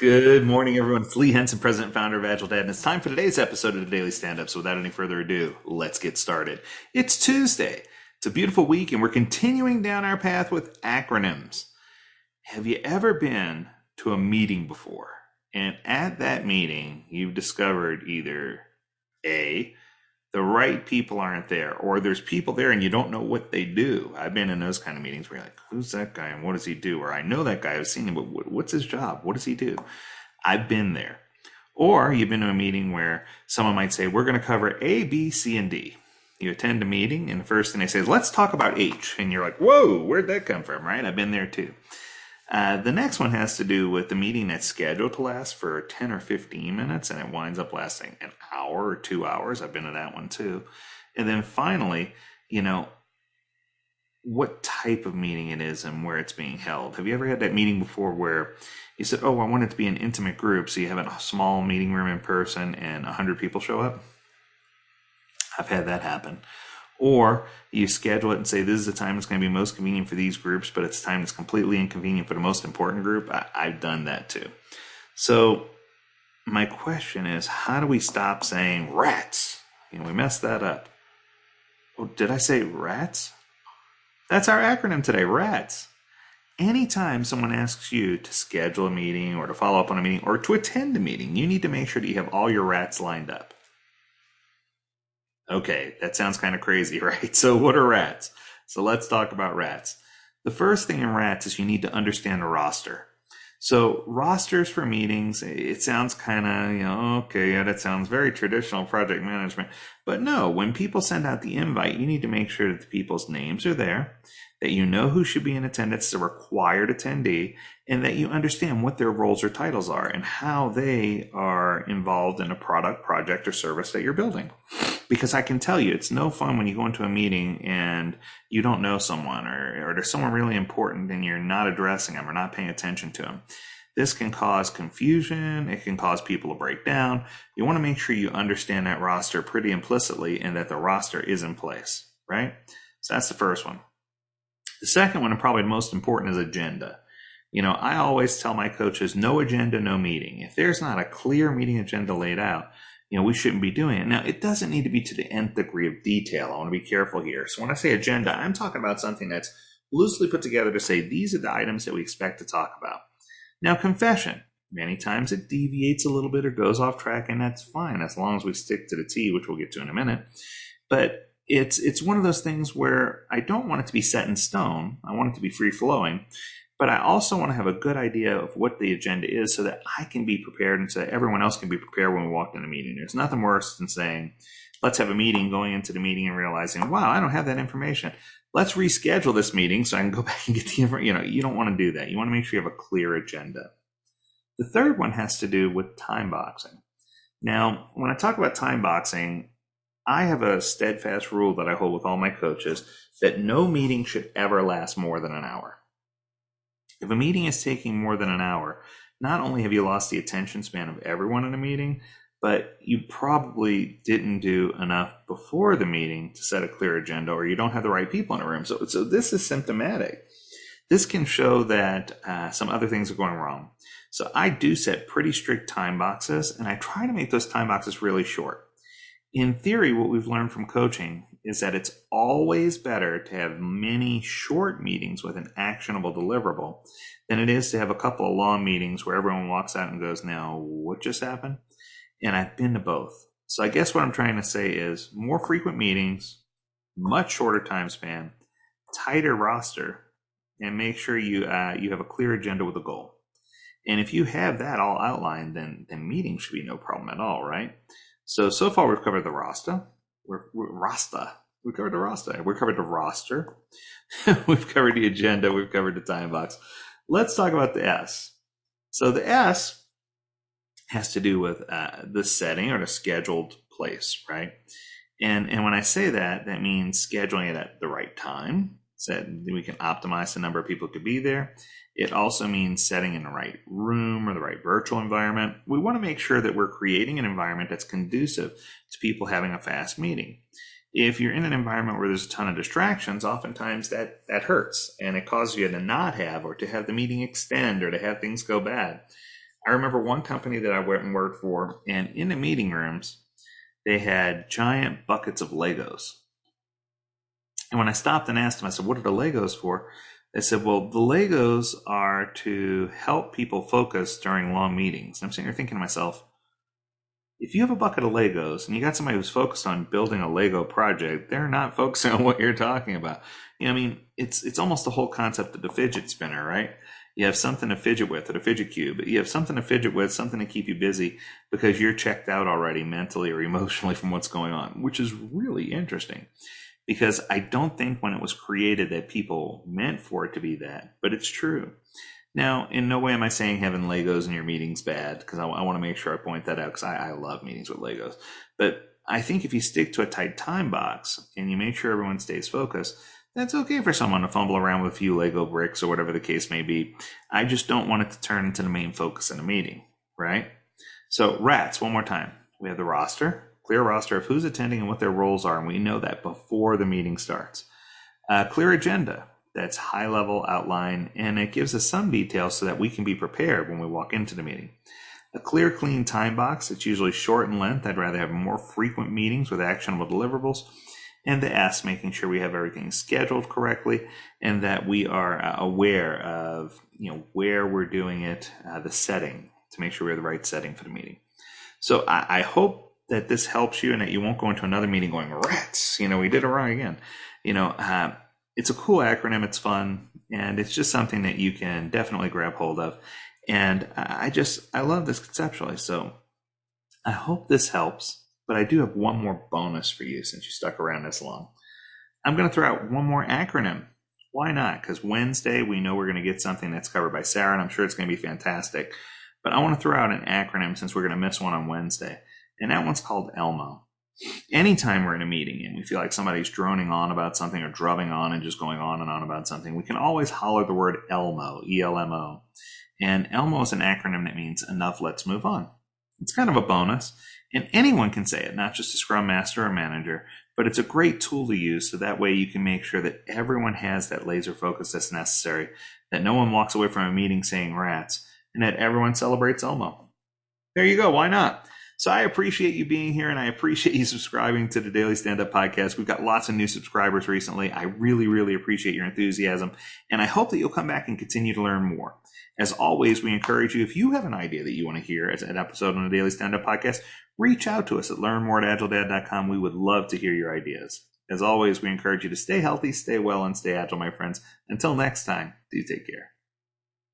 Good morning, everyone. It's Lee Henson, President Founder of Agile Dad, and it's time for today's episode of the Daily Stand Up. So, without any further ado, let's get started. It's Tuesday. It's a beautiful week, and we're continuing down our path with acronyms. Have you ever been to a meeting before? And at that meeting, you've discovered either A, the right people aren't there, or there's people there and you don't know what they do. I've been in those kind of meetings where you're like, who's that guy and what does he do? Or I know that guy, I've seen him, but what's his job? What does he do? I've been there. Or you've been to a meeting where someone might say, we're going to cover A, B, C, and D. You attend a meeting, and the first thing they say is, let's talk about H. And you're like, whoa, where'd that come from, right? I've been there too. Uh, the next one has to do with the meeting that's scheduled to last for 10 or 15 minutes and it winds up lasting an hour or two hours. I've been to that one too. And then finally, you know, what type of meeting it is and where it's being held. Have you ever had that meeting before where you said, Oh, I want it to be an intimate group, so you have a small meeting room in person and 100 people show up? I've had that happen. Or you schedule it and say, this is the time that's going to be most convenient for these groups, but it's time that's completely inconvenient for the most important group. I, I've done that too. So my question is, how do we stop saying rats? You know, we messed that up. Oh, did I say rats? That's our acronym today, RATS. Anytime someone asks you to schedule a meeting or to follow up on a meeting or to attend a meeting, you need to make sure that you have all your rats lined up. Okay, that sounds kind of crazy, right? So, what are rats? So, let's talk about rats. The first thing in rats is you need to understand a roster. So, rosters for meetings, it sounds kind of, you know, okay, yeah, that sounds very traditional project management. But no, when people send out the invite, you need to make sure that the people's names are there that you know who should be in attendance, the required attendee, and that you understand what their roles or titles are and how they are involved in a product, project, or service that you're building. Because I can tell you, it's no fun when you go into a meeting and you don't know someone or, or there's someone really important and you're not addressing them or not paying attention to them. This can cause confusion. It can cause people to break down. You want to make sure you understand that roster pretty implicitly and that the roster is in place, right? So that's the first one. The second one, and probably the most important, is agenda. You know, I always tell my coaches no agenda, no meeting. If there's not a clear meeting agenda laid out, you know, we shouldn't be doing it. Now, it doesn't need to be to the nth degree of detail. I want to be careful here. So when I say agenda, I'm talking about something that's loosely put together to say these are the items that we expect to talk about. Now, confession. Many times it deviates a little bit or goes off track, and that's fine as long as we stick to the T, which we'll get to in a minute. But it's it's one of those things where I don't want it to be set in stone. I want it to be free flowing, but I also want to have a good idea of what the agenda is so that I can be prepared and so everyone else can be prepared when we walk in a meeting. There's nothing worse than saying, let's have a meeting, going into the meeting and realizing, wow, I don't have that information. Let's reschedule this meeting so I can go back and get the information. You know, you don't want to do that. You want to make sure you have a clear agenda. The third one has to do with time boxing. Now, when I talk about time boxing, I have a steadfast rule that I hold with all my coaches that no meeting should ever last more than an hour. If a meeting is taking more than an hour, not only have you lost the attention span of everyone in a meeting, but you probably didn't do enough before the meeting to set a clear agenda, or you don't have the right people in a room. So, so this is symptomatic. This can show that uh, some other things are going wrong. So I do set pretty strict time boxes, and I try to make those time boxes really short in theory, what we've learned from coaching is that it's always better to have many short meetings with an actionable deliverable than it is to have a couple of long meetings where everyone walks out and goes, Now, what just happened? And I've been to both. So I guess what I'm trying to say is more frequent meetings, much shorter time span, tighter roster, and make sure you uh, you have a clear agenda with a goal. And if you have that all outlined, then then meetings should be no problem at all, right? So, so far we've covered the Rasta. We're, we're Rasta. We covered the roster. We covered the roster. we've covered the agenda. We've covered the time box. Let's talk about the S. So the S has to do with uh, the setting or the scheduled place, right? And and when I say that, that means scheduling it at the right time, so that we can optimize the number of people who could be there. It also means setting in the right room or the right virtual environment. We want to make sure that we're creating an environment that's conducive to people having a fast meeting. If you're in an environment where there's a ton of distractions, oftentimes that, that hurts and it causes you to not have or to have the meeting extend or to have things go bad. I remember one company that I went and worked for, and in the meeting rooms, they had giant buckets of Legos. And when I stopped and asked them, I said, What are the Legos for? They said, Well, the Legos are to help people focus during long meetings. And I'm sitting here thinking to myself, if you have a bucket of Legos and you got somebody who's focused on building a Lego project, they're not focusing on what you're talking about. You know, I mean, it's it's almost the whole concept of the fidget spinner, right? You have something to fidget with, or the fidget cube. You have something to fidget with, something to keep you busy because you're checked out already mentally or emotionally from what's going on, which is really interesting. Because I don't think when it was created that people meant for it to be that, but it's true. Now, in no way am I saying having Legos in your meetings bad, because I, I want to make sure I point that out, because I, I love meetings with Legos. But I think if you stick to a tight time box and you make sure everyone stays focused, that's okay for someone to fumble around with a few Lego bricks or whatever the case may be. I just don't want it to turn into the main focus in a meeting, right? So, rats, one more time. We have the roster, clear roster of who's attending and what their roles are, and we know that before the meeting starts. Uh, clear agenda that's high level outline, and it gives us some details so that we can be prepared when we walk into the meeting. A clear, clean time box, it's usually short in length. I'd rather have more frequent meetings with actionable deliverables and the S, making sure we have everything scheduled correctly and that we are uh, aware of you know where we're doing it, uh, the setting to make sure we have the right setting for the meeting. So I, I, hope that this helps you and that you won't go into another meeting going rats. You know, we did it wrong again. You know, uh, it's a cool acronym. It's fun, and it's just something that you can definitely grab hold of. And I just I love this conceptually. So I hope this helps. But I do have one more bonus for you since you stuck around this long. I'm going to throw out one more acronym. Why not? Because Wednesday, we know we're going to get something that's covered by Sarah, and I'm sure it's going to be fantastic. But I want to throw out an acronym since we're going to miss one on Wednesday. And that one's called ELMO. Anytime we're in a meeting and we feel like somebody's droning on about something or drubbing on and just going on and on about something, we can always holler the word ELMO, E L M O. And ELMO is an acronym that means enough, let's move on. It's kind of a bonus. And anyone can say it, not just a scrum master or manager, but it's a great tool to use so that way you can make sure that everyone has that laser focus that's necessary, that no one walks away from a meeting saying rats, and that everyone celebrates Elmo. There you go. Why not? So I appreciate you being here and I appreciate you subscribing to the Daily Stand Up Podcast. We've got lots of new subscribers recently. I really, really appreciate your enthusiasm and I hope that you'll come back and continue to learn more. As always, we encourage you, if you have an idea that you want to hear as an episode on the Daily Stand Up Podcast, reach out to us at learnmoreatagiledad.com. We would love to hear your ideas. As always, we encourage you to stay healthy, stay well, and stay agile, my friends. Until next time, do take care.